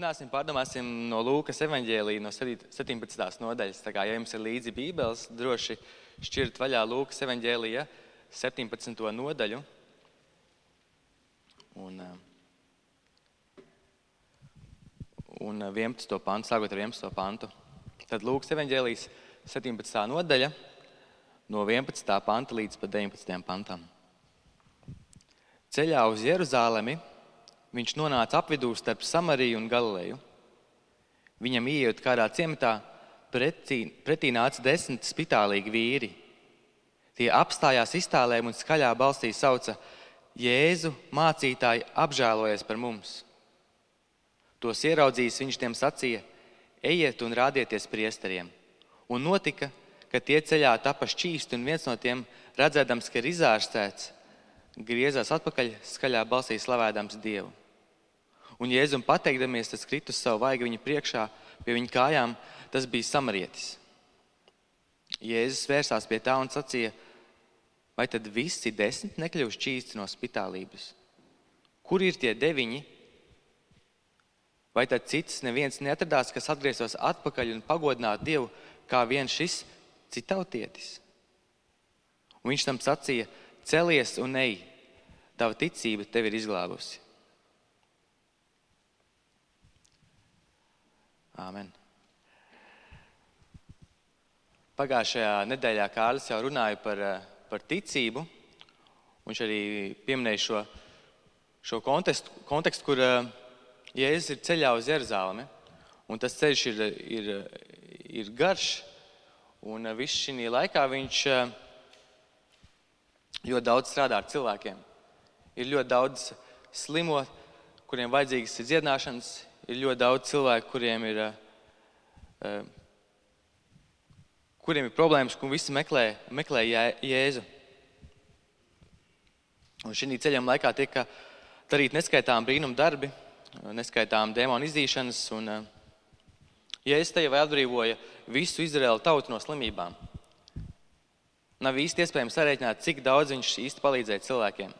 Runāsim, pārdomāsim no Lūkas evanģēlīja, no 17. nodaļas. Tā kā, ja jums ir līdzi Bībeles, droši šķirt vaļā Lūkas evanģēlīja 17. nodaļu. Un, eh, un 11. pantu, sākot ar 11. pantu. Tad Lūkas evanģēlijas 17. nodaļa no 11. panta līdz 19. pantam. Ceļā uz Jeruzālemi viņš nonāca apvidū starp Samariju un Galileju. Viņam ienākot kādā ciematā, pretī, pretī nāca desmit spitālīgi vīri. Tie apstājās iztālēm un skaļā balsī sauca: Jēzu, mācītāji, apžēlojies par mums! Tos ieraudzījis, viņš tiem sacīja: Ejiet un rādieties priesteriem! Un notika, ka tie ceļā tapa šķīsti, un viens no tiem, redzēdams, ka ir izārstēts, griezās atpakaļ skaļā balsī slavēdams Dievu. Un Jēzum pateikdamies, tas kritus savu vaigu viņa priekšā, pie viņa kājām, tas bija samarietis. Jēzus vērsās pie tā un sacīja, vai tad visi desmit nekļuvuši čīsti no spitālības? Kur ir tie deviņi? Vai tad cits neviens neatradās, kas atgrieztos atpakaļ un pagodinātu Dievu, kā viens šis citautietis? Un viņš tam sacīja, celies un ej, tava ticība tevi ir izglābusi. Āmen. Pagājušajā nedēļā Kārlis jau runāja par, eh, par ticību. Viņš arī pieminēja šo, šo kontekstu, kontekstu, kur eh, Jēzus ir ceļā uz Jeruzalemi. Tas ceļš ir, ir, ir garš. Un eh, viss šī laikā viņš ļoti daudz strādā ar cilvēkiem. Ir ļoti daudz slimo, kuriem vajadzīgas dziedināšanas, ir ļoti daudz cilvēku, kuriem ir, uh, kuriem ir problēmas, un visi meklē, meklē Jēzu. Un šī ceļojuma laikā tiek darīt neskaitām brīnumu darbi, neskaitām demonu izdīšanas. Un, Jēzus te jau atbrīvoja visu Izraēlu tautu no slimībām. Nav īsti iespējams sarēķināt, cik daudz viņš īsti palīdzēja cilvēkiem.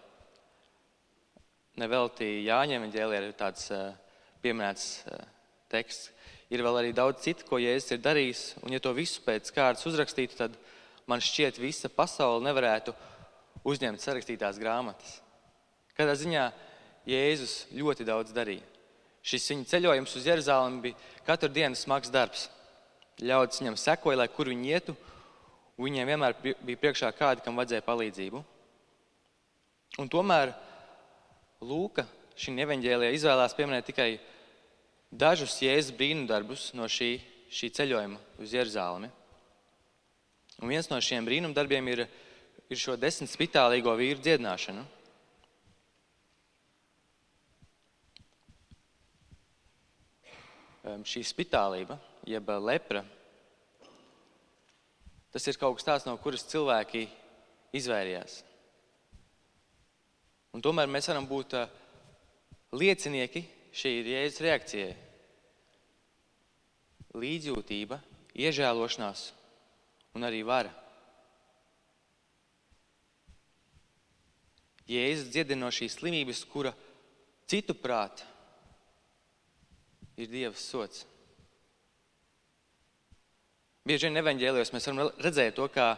Nevelti Jāņem ģēlē ir tāds uh, pieminēts eh, teksts. Ir vēl arī daudz citu, ko Jēzus ir darījis. Un, ja to visu pēc kārtas uzrakstītu, tad man šķiet, visa pasaule nevarētu uzņemt sarakstītās grāmatas. Kādā ziņā Jēzus ļoti daudz darīja. Šis viņa ceļojums uz Jeruzalemi bija katru dienu smags darbs. Ļaudis viņam sekoja, lai kur viņi ietu, un viņiem vienmēr bija priekšā kādi, kam vajadzēja palīdzību. Un tomēr Lūka šī evaņģēlijā izvēlās pieminēt tikai dažus jēzus brīnumdarbus no šī, šī ceļojuma uz Jeruzalemi. Un viens no šiem brīnumdarbiem ir, ir šo desmit spitālīgo vīru dziedināšana. Šī spitālība, jeb lepra, tas ir kaut kas tāds, no kuras cilvēki izvairījās. Un tomēr mēs varam būt uh, liecinieki šī ir Jēzus reakcijai. Līdzjūtība, iežēlošanās un arī vara. Jēzus dziedina no šīs slimības, kura citu prāt ir Dieva sots. Bieži vien evanģēlijos mēs varam redzēt to, kā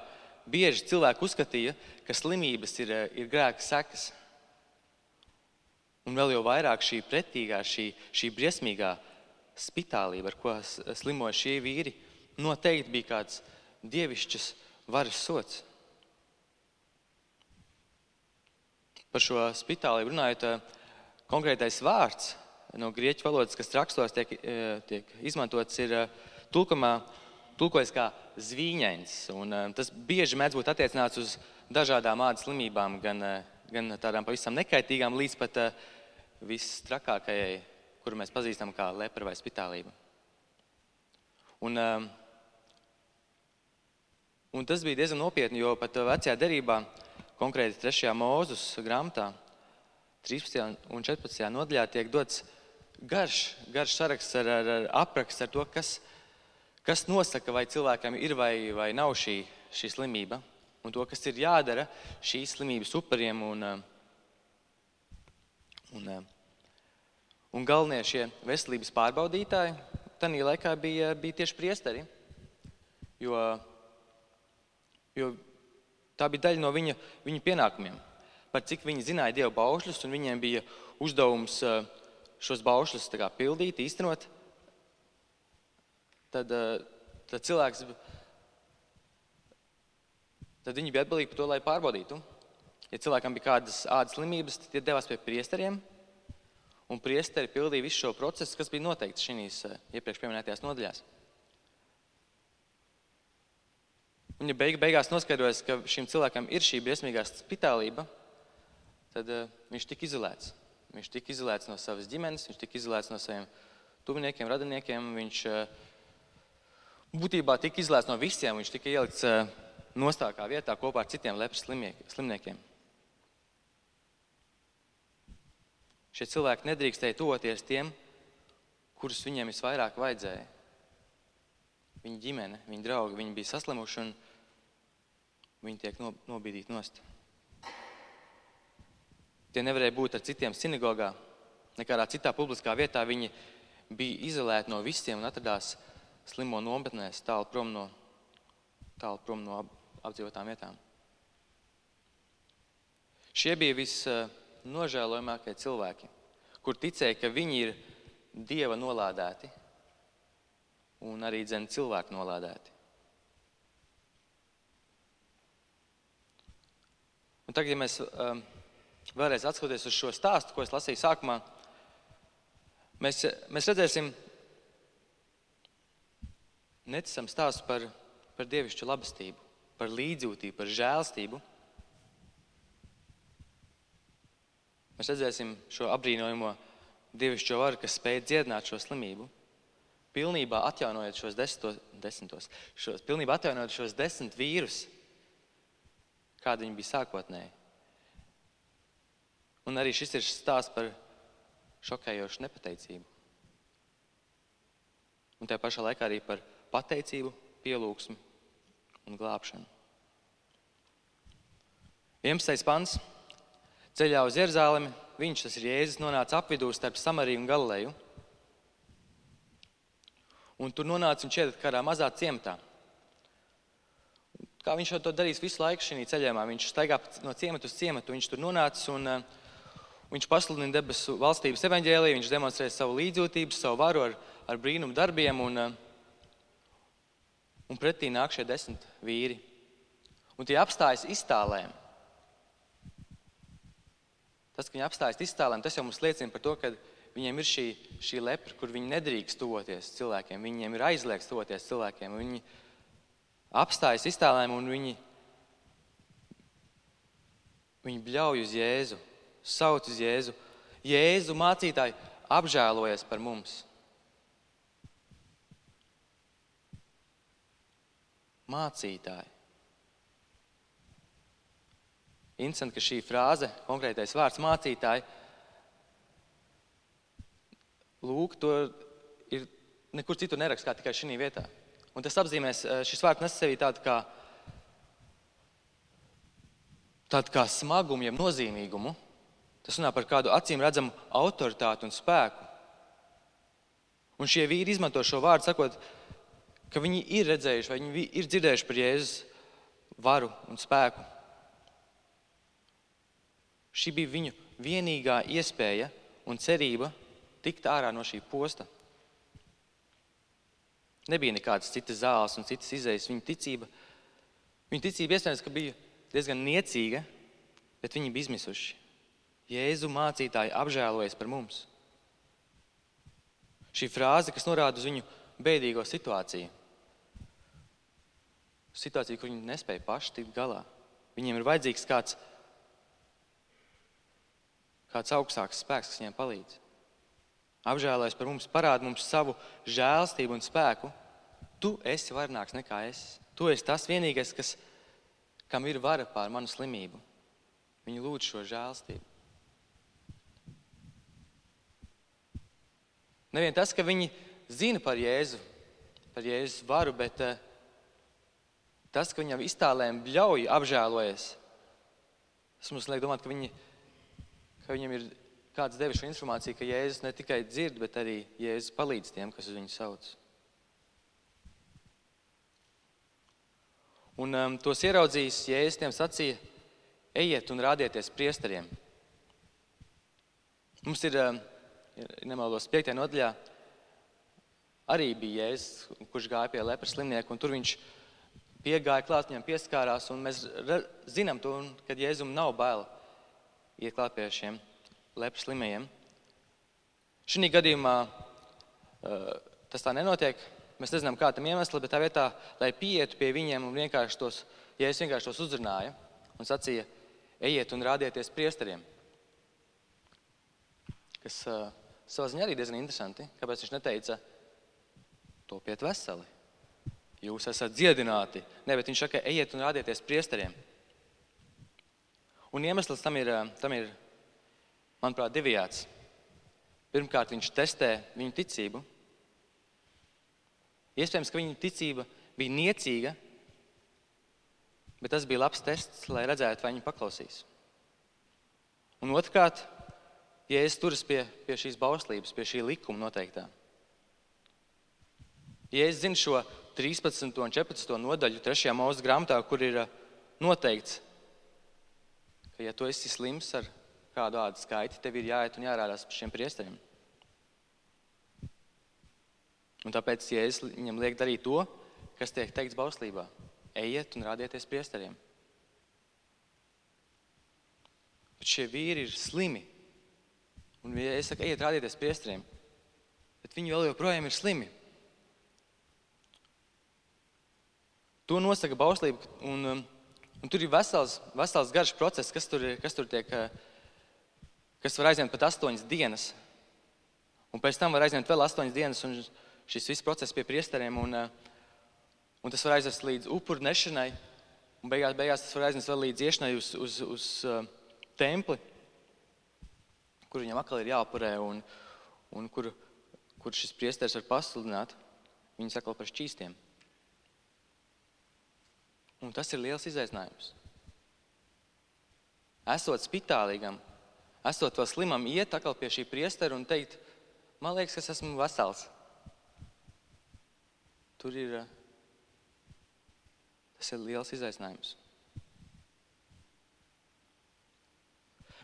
bieži cilvēki uzskatīja, ka slimības ir, ir grēka sekas. Un vēl jau vairāk šī pretīgā, šī, šī briesmīgā spitālība, ar ko slimoja šie vīri, noteikti bija kāds dievišķs varas sots. Par šo spitālību runājot, konkrētais vārds no grieķu valodas, kas rakstos tiek, tiek izmantots, ir tulkumā, tulkojas kā zvīņains. Un, tas bieži mēdz būt attiecināts uz dažādām ādas slimībām, gan gan tādām pavisam nekaitīgām, līdz pat uh, visstrakākajai, kuru mēs pazīstam kā lepra vai spitālība. Un, uh, un tas bija diezgan nopietni, jo pat vecajā derībā, konkrēti 3. mūzus grāmatā, 13. un 14. nodaļā tiek dots garš, garš saraksts ar, ar, ar aprakstu ar to, kas, kas nosaka, vai cilvēkam ir vai, vai nav šī, šī slimība un to, kas ir jādara šīs slimības upuriem. Un, eh, un, eh, Un galvenie šie veselības pārbaudītāji tajā laikā bija, bija tieši priesteri. Jo, jo tā bija daļa no viņa, viņa pienākumiem. Par cik viņi zināja Dieva baušļus, un viņiem bija uzdevums eh, šos baušļus pildīt, īstenot, tad, tad cilvēks tad viņi bija atbildīgi par to, lai pārbaudītu. Ja cilvēkam bija kādas ādas slimības, tad tie devās pie priesteriem. Un priesteri pildīja visu šo procesu, kas bija noteikts šīs eh, iepriekš minētajās nodaļās. Un, ja beig, beigās noskaidrojas, ka šim cilvēkam ir šī briesmīgā spitālība, tad uh, viņš tika izolēts. Viņš tika izolēts no savas ģimenes, viņš tika izolēts no saviem tuviniekiem, radiniekiem. Viņš uh, būtībā tika izolēts no visiem. Viņš tika ielikts uh, nostākā vietā kopā ar citiem lepras slimniekiem. Šie cilvēki nedrīkstēja toties tiem, kurus viņiem visvairāk vajadzēja. Viņa ģimene, viņa draugi, viņi bija saslimuši un viņi tiek nobīdīti nost. Tie nevarēja būt ar citiem sinagogā, nekādā citā publiskā vietā. Viņi bija izolēti no visiem un atradās slimo nometnēs, tālu prom no, tālu prom no apdzīvotām vietām. Šie bija visnožēlojamākie cilvēki, kur ticēja, ka viņi ir dieva nolādēti un arī dzen cilvēku nolādēti. Un tagad, ja mēs um, vēlreiz atskatoties uz šo stāstu, ko es lasīju sākumā, mēs, mēs redzēsim neticam stāstu par, par dievišķu labestību par līdzjūtību, par žēlstību. Mēs redzēsim šo apbrīnojamo dievišķo varu, kas spēj dziedināt šo slimību. Pilnībā atjaunojot šos desmitos, desmitos šos, pilnībā atjaunojot šos desmit vīrus, kādi viņi bija sākotnēji. Un arī šis ir stāsts par šokējošu nepateicību. Un tajā pašā laikā arī par pateicību, pielūgsmu un glābšanu. 11. pants. Ceļā uz Jeruzalemi viņš, tas ir Jēzus, nonāca apvidū starp Samariju un Galileju. Un tur nonāca viņš šeit kādā mazā ciematā. Kā viņš to darīs visu laiku šajā ceļā, viņš staigā no ciemata uz ciematu, viņš tur nonāca un uh, viņš pasludina debesu valstības evaņģēliju, viņš demonstrē savu līdzjūtību, savu varu ar, ar brīnumu darbiem, un, uh, un pretī nāk šie desmit vīri. Un tie apstājas iztālēm. Tas, ka viņi apstājas iztēlēm, tas jau mums liecina par to, ka viņiem ir šī, šī lepra, kur viņi nedrīkst tuvoties cilvēkiem. Viņiem ir aizliegts tuvoties cilvēkiem. Viņi apstājas iztēlēm un viņi, viņi bļauj uz Jēzu, sauc uz Jēzu. Jēzu mācītāji apžēlojas par mums. Mācītāji. Interesanti, ka šī frāze, konkrētais vārds mācītāji, lūk, to ir nekur citur neraksts kā tikai šī vietā. Un tas apzīmēs, eh, šis vārds nes sevī tādu kā, tādu kā smagumu, jeb nozīmīgumu. Tas runā par kādu acīm redzamu autoritāti un spēku. Un šie vīri izmanto šo vārdu, sakot, ka viņi ir redzējuši vai viņi ir dzirdējuši par Jēzus varu un spēku. Šī bija viņu vienīgā iespēja un cerība tikt ārā no šī posta. Nebija nekādas citas zāles un citas izējas. Viņa ticība, viņa ticība iespējams, ka bija diezgan niecīga, bet viņi bija izmisuši. Jēzu mācītāji apžēlojas par mums. Šī frāze, kas norāda uz viņu bēdīgo situāciju. Situācija, kur viņi nespēja paši tikt galā. Viņiem ir vajadzīgs kāds kāds augstāks spēks, kas viņiem palīdz. Apžēlojas par mums, parāda mums savu žēlstību un spēku. Tu esi varnāks nekā es. Tu esi tas vienīgais, kas, kam ir vara pār manu slimību. Viņi lūdz šo žēlstību. Nevien tas, ka viņi zina par Jēzu, par Jēzus varu, bet uh, tas, ka viņam iztālēm ļauj apžēloties, tas mums liek domāt, ka viņi ka viņam ir kāds devis šo informāciju, ka Jēzus ne tikai dzird, bet arī Jēzus palīdz tiem, kas uz viņu sauc. Un um, tos ieraudzījis, Jēzus tiem sacīja, ejiet un rādieties priesteriem. Mums ir, um, nemaldos, 5. nodaļā arī bija Jēzus, kurš gāja pie lepras slimnieka, un tur viņš piegāja klāt, viņam pieskārās, un mēs zinām to, ka Jēzum nav bail iet klāt pie šiem lepras slimajiem. Šī gadījumā uh, tas tā nenotiek. Mēs nezinām, kāda tam iemesla, bet tā vietā, lai pietu pie viņiem un vienkārši tos, ja es vienkārši tos uzrunāju un sacīju, ejiet un rādieties priesteriem. Kas uh, savā ziņā arī diezgan interesanti. Kāpēc viņš neteica, topiet veseli? Jūs esat dziedināti. Nē, bet viņš saka, ejiet un rādieties priesteriem. Un iemesls tam ir, tam ir manuprāt, divējāds. Pirmkārt, viņš testē viņu ticību. Iespējams, ka viņa ticība bija niecīga, bet tas bija labs tests, lai redzētu, vai viņi paklausīs. Un otrkārt, ja es turas pie, pie šīs bauslības, pie šī likuma noteiktā. Ja es zinu šo 13. un 14. nodaļu 3. mūža grāmatā, kur ir uh, noteikts, ka, ja tu esi slims ar kādu ādu skaiti, tev ir jāiet un jārādās par šiem priesteriem. Un tāpēc Jēzus viņam liek darīt to, kas tiek teikts bauslībā. Ejiet un rādieties priesteriem. Bet šie vīri ir slimi. Un ja es saku, ejiet rādieties priesteriem, bet viņi vēl joprojām ir slimi. To nosaka bauslība. Un, um, un tur ir vesels, vesels garš process, kas tur, kas tur tiek, kas var aizņemt pat astoņas dienas. Un pēc tam var aizņemt vēl astoņas dienas. Un, šis viss process pie priesteriem. Un, eh, un tas var aizvest līdz upuru nešanai, un beigās, beigās tas var aizvest vēl līdz iešanai uz, uz, uz uh, templi, kur viņam atkal ir jāapurē, un, un kur, kur šis priesteris var pasludināt viņus atkal par šķīstiem. Un tas ir liels izaicinājums. Esot spitālīgam, esot vēl slimam, iet atkal pie šī priestera un teikt, man liekas, ka es esmu vesels. Tur ir eh, tas ir liels izaicinājums.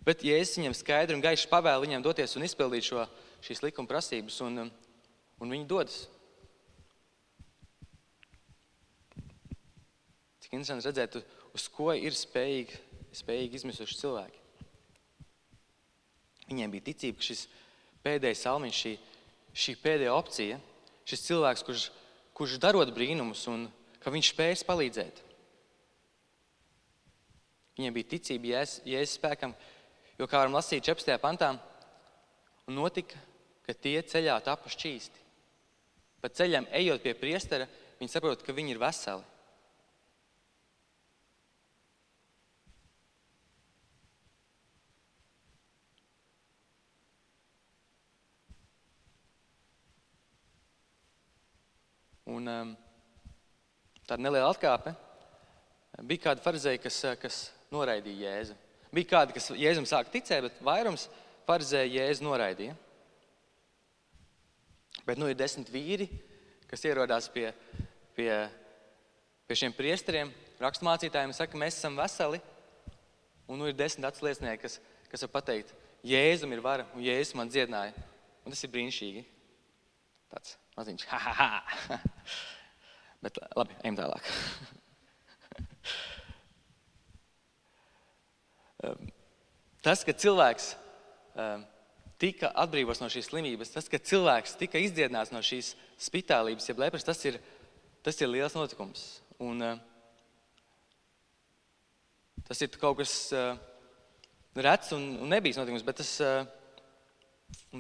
Bet, ja es viņam skaidri un gaiši pavēlu viņam doties un izpildīt šo, šīs likuma prasības, un, un viņi dodas, cik interesanti redzēt, uz ko ir spējīgi, spējīgi izmisuši cilvēki. Viņiem bija ticība, ka šis pēdējais salmiņš, šī, šī pēdējā opcija, šis cilvēks, kurš kurš darot brīnumus un ka viņš spējas palīdzēt. Viņiem bija ticība Jēzus spēkam, jo, kā varam lasīt 14. pantā, un notika, ka tie ceļā tapa šķīsti. Pa ceļam ejot pie priestera, viņi saprot, ka viņi ir veseli. Un, um, tāda neliela atkāpe. Bija kādi farizēji, kas, kas noraidīja Jēzu. Bija kādi, kas Jēzum sāka ticēt, bet vairums farizēju Jēzu noraidīja. Bet nu ir desmit vīri, kas ierodās pie, pie, pie šiem priesteriem, raksturmācītājiem un saka, mēs esam veseli. Un nu ir desmit atsliecinieki, kas, kas var pateikt, Jēzum ir vara un Jēzus man dziedināja. Un tas ir brīnišķīgi. Tāds maziņš, ha, ha, ha. Bet labi, ejam tālāk. Tas, ka cilvēks tika atbrīvots no šīs slimības, tas, ka cilvēks tika izdziedināts no šīs spitālības, jeb lepras, tas ir, tas ir liels notikums. Un, tas ir kaut kas rets un, un nebijis notikums, bet tas, uh,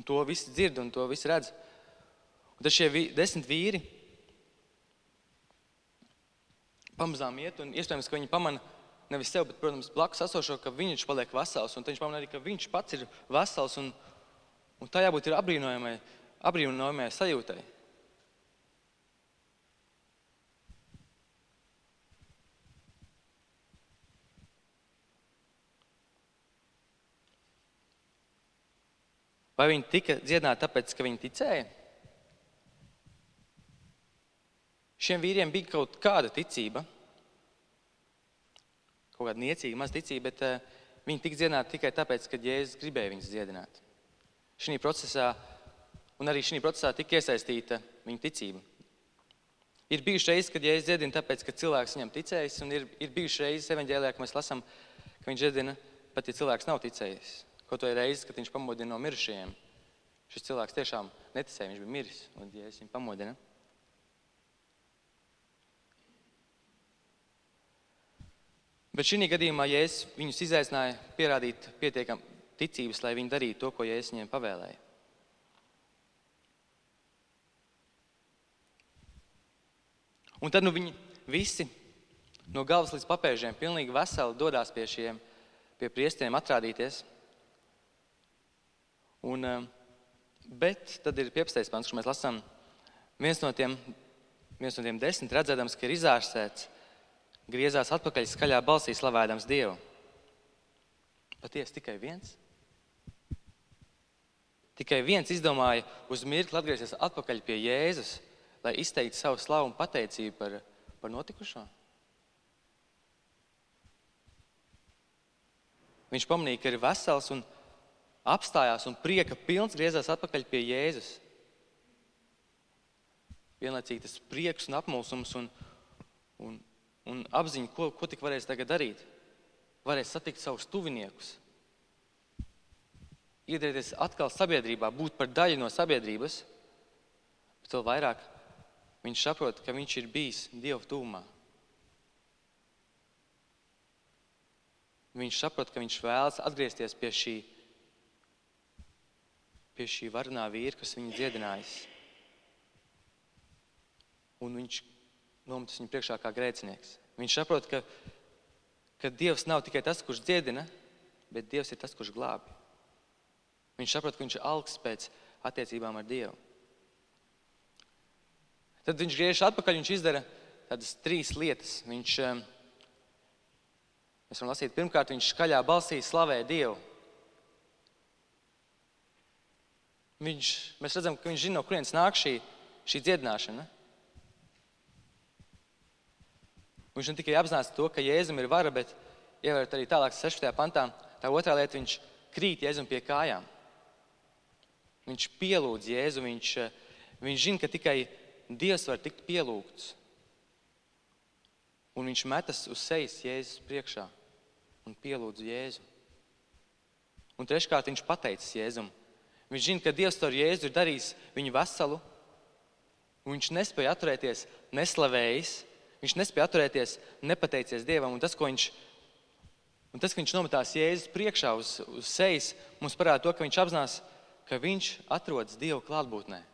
to visi dzird un to visi redz. Un tad šie desmit vīri pamazām iet, un iespējams, ka viņi pamana nevis sev, bet, protams, blakus esošo, ka viņš paliek vesels, un viņš pamana arī, ka viņš pats ir vesels, un, un tā jābūt apbrīnojamai, apbrīnojamai sajūtai. Vai viņi tika dziedināti tāpēc, ka viņi ticēja? Šiem vīriem bija kaut kāda ticība, kaut kāda niecīga, maz ticība, bet uh, viņi tika dziedināti tikai tāpēc, ka Jēzus gribēja viņus dziedināt. Šī procesā, un arī šī procesā tika iesaistīta viņa ticība. Ir bijuši reizes, kad Jēzus dziedina tāpēc, ka cilvēks viņam ticējis, un ir, ir bijuši reizes evanģēlijā, ka mēs lasām, ka viņš dziedina pat, ja cilvēks nav ticējis. Kaut vai reizes, kad viņš pamodina no mirušajiem. Šis cilvēks tiešām neticēja, viņš bija miris, un Jēzus viņu pamodina. Bet šī gadījumā Jēzus viņus izaicināja pierādīt pietiekami ticības, lai viņi darītu to, ko Jēzus viņiem pavēlēja. Un tad nu, viņi visi no galvas līdz papēžiem, pilnīgi veseli, dodas pie šiem pie priestiem atrādīties. Un, eh, bet tad ir 15. pants, kur mēs lasām, viens no tiem, viens no tiem desmit redzēdams, ka ir izārsēts griezās atpakaļ skaļā balsī, slavējams Dievu. Patiesi tikai viens. Tikai viens izdomāja uz mirkli atgriezties atpakaļ pie Jēzus, lai izteiktu savu slavu un pateicību par, par notikušo. Viņš pamanīja, ka ir vesels un apstājās un prieka pilns griezās atpakaļ pie Jēzus. Vienlaicīgi tas prieks un apmulsums un, un, un apziņa, ko, ko tik varēs tagad darīt. Varēs satikt savus tuviniekus, iedrieties atkal sabiedrībā, būt par daļu no sabiedrības, bet vēl vairāk viņš saprot, ka viņš ir bijis Dieva tūmā. Viņš saprot, ka viņš vēlas atgriezties pie šī, pie šī varnā vīra, kas viņu dziedinājis. Un viņš nometas viņu priekšā kā grēcinieks. Viņš saprot, ka, ka Dievs nav tikai tas, kurš dziedina, bet Dievs ir tas, kurš glābi. Viņš saprot, ka viņš ir augsts pēc attiecībām ar Dievu. Tad viņš griežas atpakaļ, viņš izdara tādas trīs lietas. Viņš, mēs varam lasīt, pirmkārt, viņš skaļā balsī slavē Dievu. Viņš, mēs redzam, ka viņš zina, no kurienes nāk šī, šī dziedināšana. Viņš ne tikai apzinās to, ka Jēzum ir vara, bet ievērot arī tālāk, 6. pantā, tā otrā lieta, viņš krīt Jēzum pie kājām. Viņš pielūdz Jēzu, viņš, viņš zina, ka tikai Dievs var tikt pielūgts. Un viņš metas uz sejas Jēzus priekšā un pielūdz Jēzu. Un treškārt viņš pateicis Jēzum. Viņš zina, ka Dievs ar Jēzu ir darījis viņu veselu, viņš nespēja atturēties, neslavējis, Viņš nespēja atturēties, nepateicies Dievam. Un tas, ko viņš, un tas, ka viņš nometās Jēzus priekšā uz, uz sejas, mums parāda to, ka viņš apzinās, ka viņš atrodas Dieva klātbūtnē.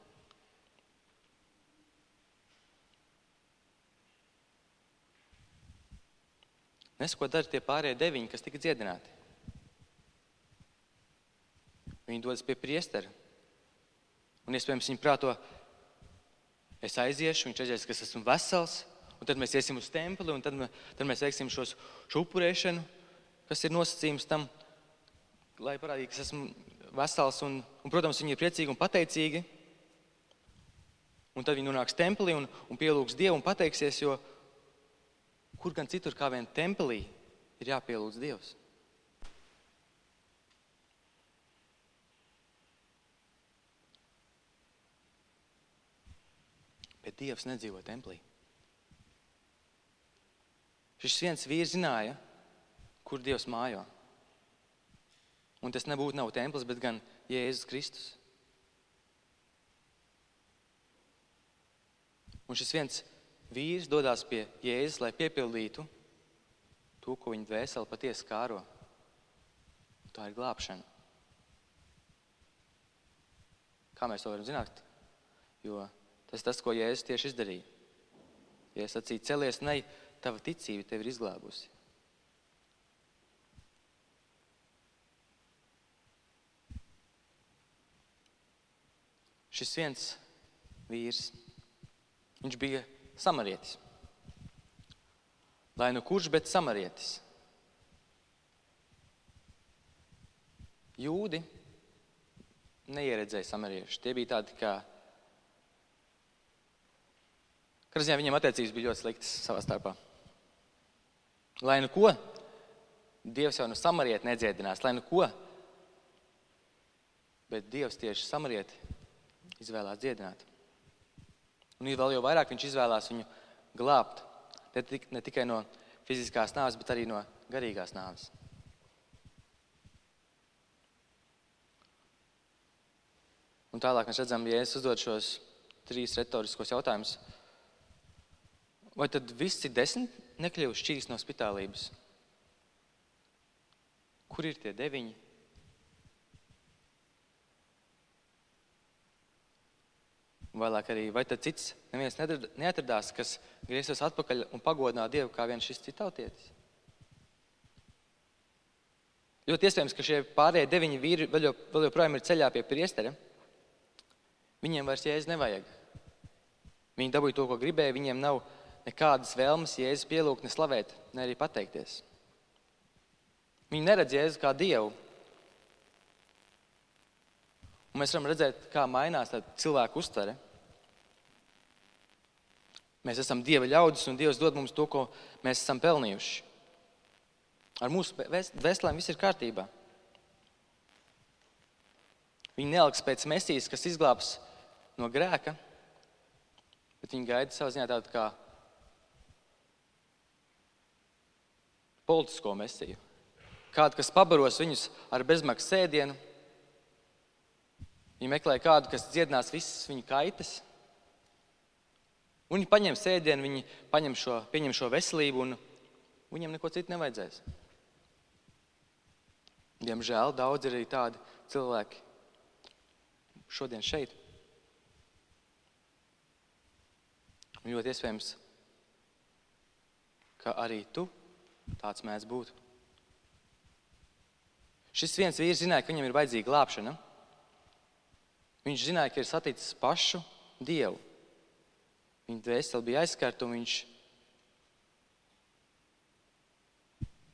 Nes, ko dara tie pārējie deviņi, kas tika dziedināti. Viņi dodas pie priestera. Un, iespējams, viņi prāto, es aiziešu, viņš redzēs, ka es esmu vesels, un tad mēs iesim uz templi, un tad, tad mēs veiksim šos, šo upurēšanu, kas ir nosacījums tam, lai parādītu, ka es esmu vesels. Un, un, protams, viņi ir priecīgi un pateicīgi. Un tad viņi nonāks templī un, un pielūgs Dievu un pateiksies, jo kur gan citur kā vien templī ir jāpielūdz Dievs. Bet Dievs nedzīvo templī. Šis viens vīrs zināja, kur Dievs mājo. Un tas nebūtu nav templis, bet gan Jēzus Kristus. Un šis viens vīrs dodas pie Jēzus, lai piepildītu to, ko viņa dvēsele patiesi kāro. Tā ir glābšana. Kā mēs to varam zināt? Jo tas ir tas, ko Jēzus tieši izdarīja. Ja es sacīju, celies, ne, tava ticība tevi ir izglābusi. Šis viens vīrs, viņš bija samarietis. Lai nu kurš, bet samarietis. Jūdi neieredzēja samarieši. Tie bija tādi, kā. Katrā viņiem attiecības bija ļoti sliktas savā starpā. Lai nu ko, Dievs jau no samarieta nedziedinās, lai nu ko. Bet Dievs tieši samarieti izvēlās dziedināt. Un vēl jau vairāk viņš izvēlās viņu glābt. Ne tikai no fiziskās nāves, bet arī no garīgās nāves. Un tālāk mēs redzam, ja es uzdod šos trīs retoriskos jautājumus, vai tad visi desmit nekļūst šķīs no spitālības? Kur ir tie deviņi? Vēlāk arī, vai tad cits neviens neatradās, kas grieztos atpakaļ un pagodināt Dievu kā viens šis citautietis? Ļoti iespējams, ka šie pārējie deviņi vīri vēl, jo, vēl joprojām ir ceļā pie priestera. Viņiem vairs jēzus nevajag. Viņi dabūja to, ko gribēja, viņiem nav nekādas vēlmes jēzus pielūgt, ne slavēt, ne arī pateikties. Viņi neredz jēzu kā dievu. Un mēs varam redzēt, kā mainās cilvēku uztvere. Mēs esam Dieva ļaudis, un Dievs dod mums to, ko mēs esam pelnījuši. Ar mūsu veselēm viss ir kārtībā. Viņi neliks pēc mesijas, kas izglābs no grēka, bet viņi gaida savā ziņā tādu kā politisko mesiju. Kādu, kas pabaros viņus ar bezmaksas sēdienu. Viņi meklē kādu, kas dziedinās visas viņu kaitas. Un viņi paņem sēdienu, viņi paņem šo, pieņem šo veselību, un viņiem neko citu nevajadzēs. Diemžēl daudz ir arī tādi cilvēki šodien šeit. Un ļoti iespējams, ka arī tu tāds mēdz būt. Šis viens vīrs zināja, ka viņam ir vajadzīga glābšana. Viņš zināja, ka ir saticis pašu Dievu. Viņa dvēsele bija aizskarta, un viņš,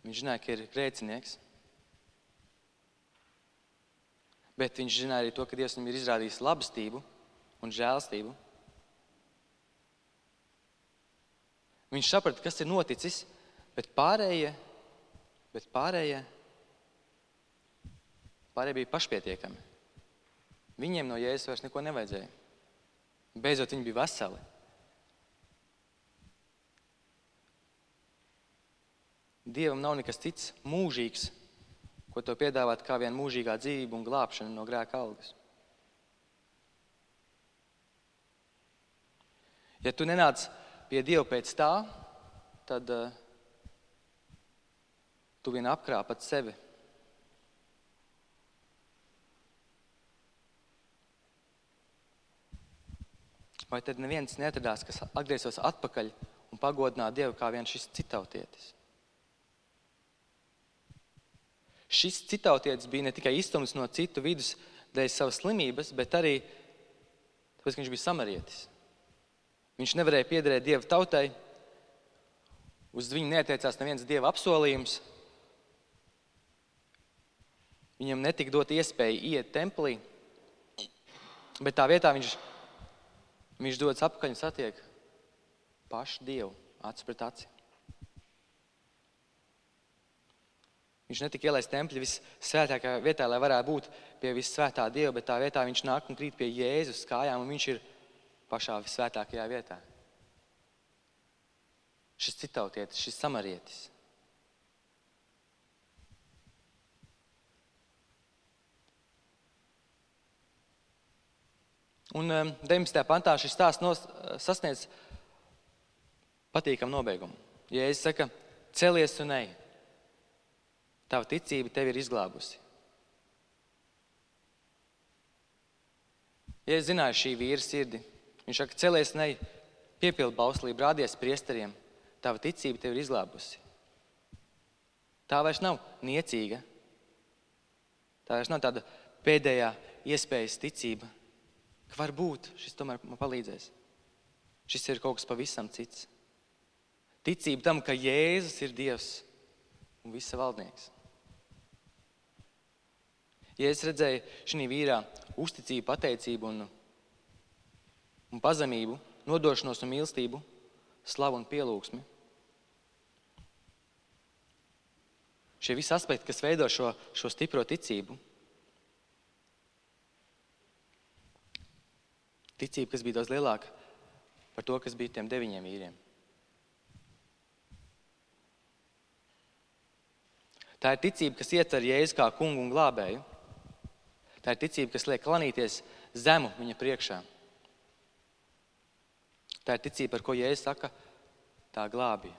viņš zināja, ka ir grēcinieks. Bet viņš zināja arī to, ka Dievs viņam ir izrādījis labestību un žēlstību. Viņš saprata, kas ir noticis, bet pārējie, bet pārējie, pārējie bija pašpietiekami. Viņiem no Jēzus vairs neko nevajadzēja. Beidzot, viņi bija veseli. Dievam nav nekas cits mūžīgs, ko to piedāvāt kā viena mūžīgā dzīvība un glābšana no grēka algas. Ja tu nenāc pie Dieva pēc tā, tad uh, tu vien apkrāpat sevi. Vai tad neviens neatradās, kas atgrieztos atpakaļ un pagodinātu Dievu kā viens šis citautietis? Šis citautietis bija ne tikai iztumts no citu vidus dēļ savas slimības, bet arī tāpēc, ka viņš bija samarietis. Viņš nevarēja piederēt Dieva tautai, uz viņu neatiecās neviens Dieva apsolījums. Viņam netika dot iespēja iet templī, bet tā vietā viņš, viņš dodas apakaļ un satiek pašu Dievu acu pret aci. Viņš netika ielaists templī visvētākajā vietā, lai varētu būt pie visvētā Dieva, bet tā vietā viņš nāk un krīt pie Jēzus kājām, un viņš ir pašā visvētākajā vietā. Šis citautietis, šis samarietis. Un 19. Um, pantā šis stāsts nos, sasniedz patīkamu nobeigumu. Ja es saku, celies un ej, tava ticība tevi ir izglābusi. Ja es zināju šī vīra sirdi, Viņš saka, celies, ne piepildi bauslību, rādies priesteriem, tava ticība tev ir izglābusi. Tā vairs nav niecīga. Tā vairs nav tāda pēdējā iespējas ticība, ka varbūt šis tomēr man palīdzēs. Šis ir kaut kas pavisam cits. Ticība tam, ka Jēzus ir Dievs un visa valdnieks. Ja es redzēju šī vīrā uzticību, pateicību un, un pazemību, nodošanos un mīlestību, slavu un pielūgsmi. Šie visi aspekti, kas veido šo, šo stipro ticību, ticība, kas bija daudz lielāka par to, kas bija tiem deviņiem vīriem. Tā ir ticība, kas ietver Jēzu kā kungu un glābēju. Tā ir ticība, kas liek klanīties zemu viņa priekšā. Tā ir ticība, par ko Jēzus saka, tā glābīja.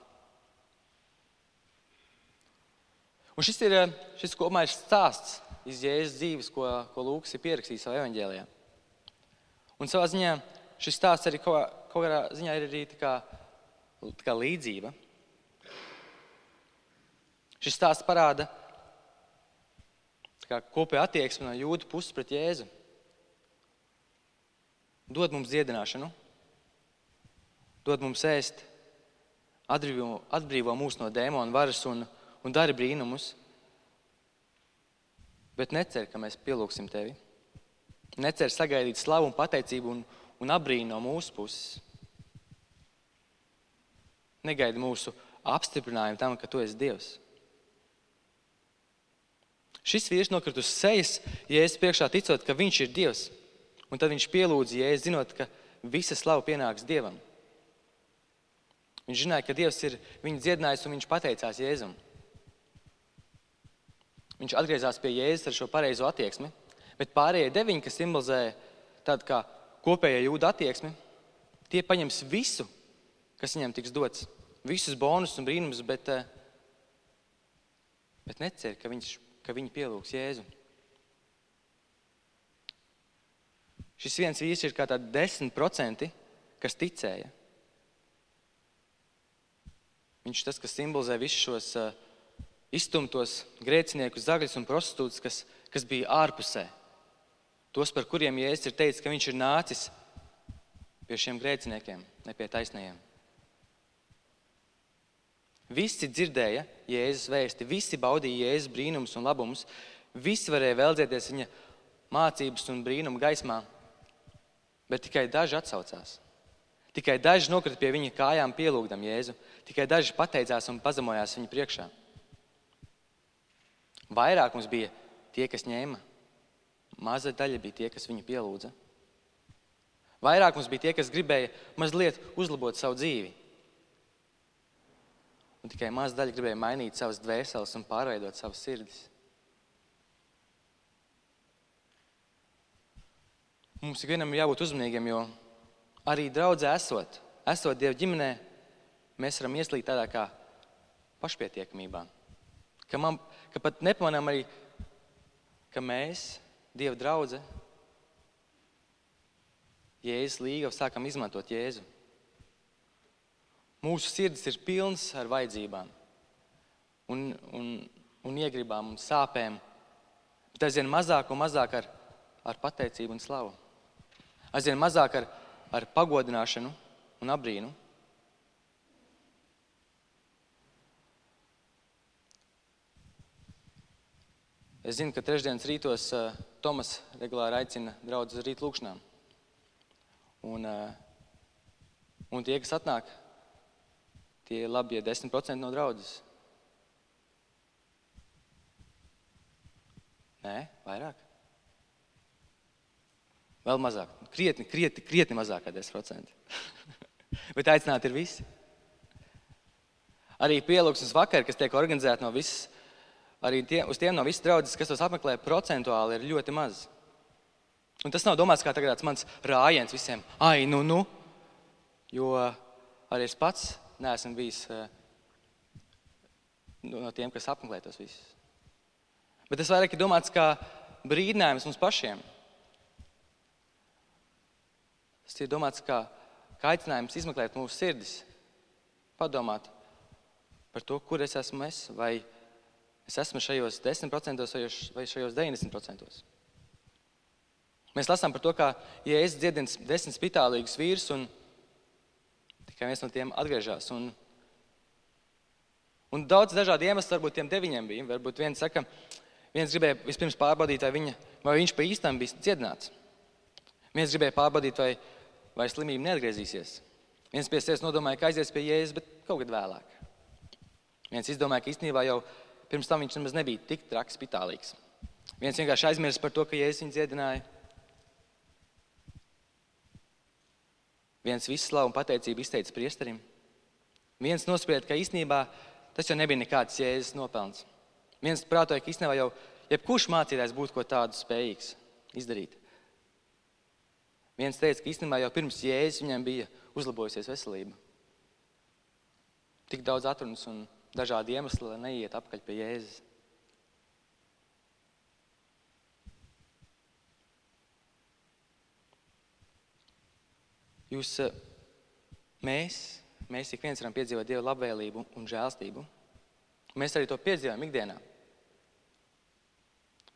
Un šis ir šis kopumā ir stāsts iz Jēzus dzīves, ko, ko Lūks ir pierakstījis savā evanģēlijā. Un savā ziņā šis stāsts arī kaut, kaut kādā ziņā ir arī tā kā, tā kā līdzība. Šis stāsts parāda kopēju attieksmi no jūdu puses pret Jēzu. Dod mums dziedināšanu, dod mums ēst, atbrīvo, atbrīvo mūs no dēmona varas un, un dara brīnumus, bet necer, ka mēs pielūgsim tevi. Necer sagaidīt slavu un pateicību un, un apbrīnu no mūsu puses. Negaidi mūsu apstiprinājumu tam, ka tu esi Dievs. Šis vīrs nokrita uz sejas, Jēzus priekšā ticot, ka viņš ir Dievs. Un tad viņš pielūdza Jēzu, zinot, ka visa slava pienāks Dievam. Viņš zināja, ka Dievs ir viņu dziedinājis un viņš pateicās Jēzum. Viņš atgriezās pie Jēzus ar šo pareizo attieksmi, bet pārējie deviņi, kas simbolizē tādu kā kopējo jūdu attieksmi, tie paņems visu, kas viņiem tiks dots, visus bonus un brīnumus, bet, eh, bet necer, ka viņš ka viņi pielūgs Jēzu. Šis viens vīrs ir kā tāds desmit procenti, kas ticēja. Viņš ir tas, kas simbolizē visus šos uh, iztumtos grēciniekus, zagļus un prostitūtus, kas, kas bija ārpusē. Tos, par kuriem Jēzus ir teicis, ka viņš ir nācis pie šiem grēciniekiem, ne pie taisnajiem. Visi dzirdēja Jēzus vēsti, visi baudīja Jēzus brīnumus un labumus, visi varēja veldzēties viņa mācības un brīnumu gaismā, bet tikai daži atsaucās. Tikai daži nokrita pie viņa kājām, pielūgdam Jēzu, tikai daži pateicās un pazemojās viņa priekšā. Vairāk mums bija tie, kas ņēma, maza daļa bija tie, kas viņu pielūdza. Vairāk mums bija tie, kas gribēja mazliet uzlabot savu dzīvi un tikai maza daļa gribēja mainīt savas dvēseles un pārveidot savas sirdis. Mums ikvienam ir jābūt uzmanīgiem, jo arī draudzē esot, esot Dieva ģimenē, mēs varam ieslīgt tādā kā pašpietiekamībā. Ka, man, ka pat nepamanām arī, ka mēs, Dieva draudzē, Jēzus līgavu sākam izmantot Jēzu. Mūsu sirdis ir pilns ar vajadzībām, un, un, un iegribām un sāpēm, bet aizvien mazāk un mazāk ar, ar pateicību un slavu. Aizvien mazāk ar, ar pagodināšanu un abrīnu. Es zinu, ka trešdienas rītos uh, Tomas regulāri aicina draugus uz rītu lūkšanām. Un, uh, un tie, kas atnāk, tie labie 10% no draudzes. Nē, vairāk. Vēl mazāk. Krietni, krietni, krietni mazāk kā 10%. Bet aicināti ir visi. Arī pielūgsmes vakar, kas tiek organizēta no visas, arī tie, uz tiem no visas draudzes, kas tos apmeklē, procentuāli ir ļoti maz. Un tas nav domāts kā tāds mans rājiens visiem. Ai, nu, nu. Jo arī es pats neesmu bijis eh, no tiem, kas apmeklē tos visus. Bet tas vairāk ir domāts kā brīdinājums mums pašiem. Tas ir domāts kā, kā aicinājums izmeklēt mūsu sirdis, padomāt par to, kur es esmu es, vai es esmu šajos 10% vai šajos 90%. Mēs lasām par to, kā ja es dziedinu desmit spitālīgus vīrus un Tikai viens no tiem atgriežas. Un, un daudz dažādu iemeslu varbūt tiem deviņiem bija. Varbūt viens saka, Viens gribēja vispirms pārbaudīt, vai, viņa, vai viņš pa īstam bija dziedināts. Viens gribēja pārbaudīt, vai, vai slimība neatgriezīsies. Viens pie sevis nodomāja, ka aizies pie jēzus, bet kaut kad vēlāk. Viens izdomāja, ka īstenībā jau pirms tam viņš nemaz nebija tik traks, spitālīgs. Viens vienkārši aizmirst par to, ka jēzus viņu dziedināja. Viens visu slavu un pateicību izteica priesterim. Viens nosprieda, ka īstenībā tas jau nebija nekāds jēzus nopelns. Viens prātoja, ka īstenībā jau jebkurš mācītājs būtu ko tādu spējīgs izdarīt. Viens teica, ka īstenībā jau pirms jēzus viņam bija uzlabojusies veselība. Tik daudz atrunas un dažādi iemesli, lai neiet apakaļ pie Jēzus. Jūs, eh, mēs, mēs ik viens varam piedzīvot Dieva labvēlību un žēlstību. Mēs arī to piedzīvojam ikdienā.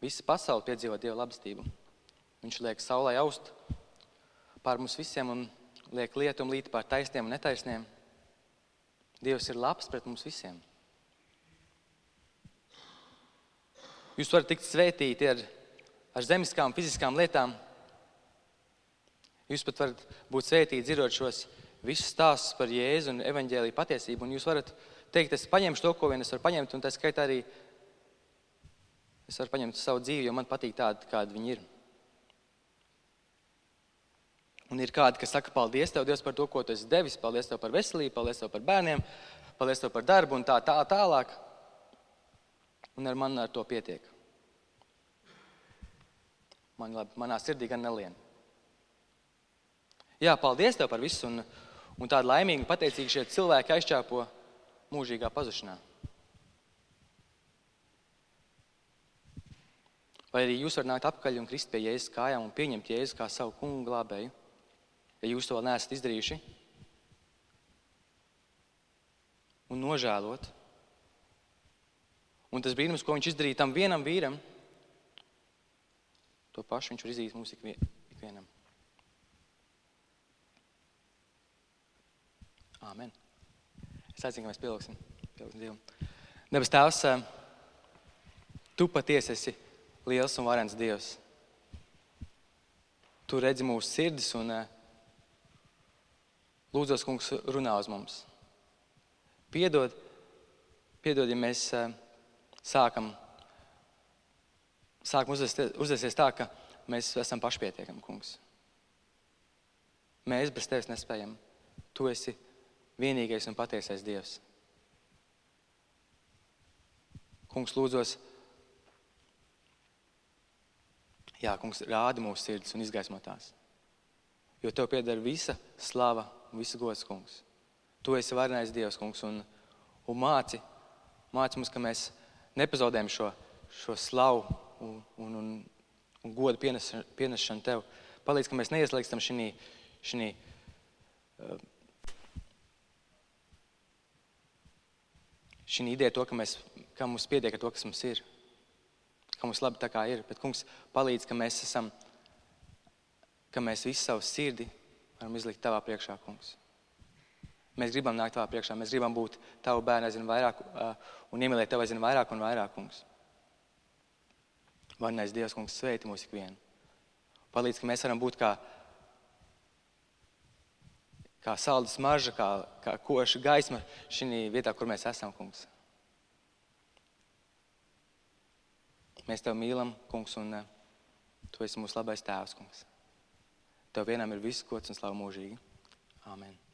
Visa pasaule piedzīvo Dieva labestību. Viņš liek saulē aust pār mums visiem un liek lietu un līti pār taisniem un netaisniem. Dievs ir labs pret mums visiem. Jūs varat tikt svētīti ar, ar zemiskām, fiziskām lietām. Jūs pat varat būt svētīti dzirdot šos visus stāstus par Jēzu un evaņģēlīju patiesību. Un jūs varat teikt, es paņemšu to, ko vien es varu paņemt, un tā skaitā arī es varu paņemt savu dzīvi, jo man patīk tāda, kāda viņi ir. Un ir kādi, kas saka, paldies tev, Dievs, par to, ko tu esi devis, paldies tev par veselību, paldies tev par bērniem, paldies tev par darbu un tā, tā tālāk. Un ar mani ar to pietiek. Man, labi, manā sirdī gan nelien. Jā, paldies tev par visu. Un, un tāda laimīga un pateicīga šie cilvēki aizķāpo mūžīgā pazušanā. Vai arī jūs varat nākt apakaļ un krist pie Jēzus kājām un pieņemt Jēzu kā savu kungu glābēju? Ja jūs to neesat izdarījuši, un nožēlot. Un tas brīnums, ko viņš izdarīja tam vienam vīram, to pašu viņš var izdarīt mums ikvienam. Āmen. Es aicinu, ka mēs pieliksim, pieliksim Dievu. Debes Tēvs, Tu patiesi esi liels un varens Dievs. Tu redzi mūsu sirdis un uh, Lūdzos, kungs, runā uz mums. Piedod, piedod ja mēs eh, sākam, sākam uzvesties tā, ka mēs esam pašpietiekami, kungs. Mēs bez tevis nespējam. Tu esi vienīgais un patiesais Dievs. Kungs, lūdzos, jā, kungs, rādi mūsu sirdis un izgaismo tās. Jo tev pieder visa slava visu gods, kungs. Tu esi varenais Dievs, kungs, un, un māci, māci mums, ka mēs nepazaudējam šo, šo slavu un, un, un, un godu pienes, pienešanu tev. Palīdz, ka mēs neieslēgstam šī uh, šī ideja, to, ka, mēs, ka mums pietiek ar to, kas mums ir. Ka mums labi tā kā ir. Bet, kungs, palīdz, ka mēs esam, ka mēs visu savu sirdi varam izlikt tavā priekšā, kungs. Mēs gribam nākt tavā priekšā, mēs gribam būt tavu bērnu aizvien vairāk uh, un iemīlēt tevi aizvien vairāk un vairāk, kungs. Varnais Dievs, kungs, sveiti mūs ikvienu. Palīdz, ka mēs varam būt kā, kā saldas marža, kā, kā koša gaisma šī vietā, kur mēs esam, kungs. Mēs tevi mīlam, kungs, un uh, tu esi mūsu labais tēvs, kungs. Tev vienam ir viss gods un slava mūžīgi. Āmen.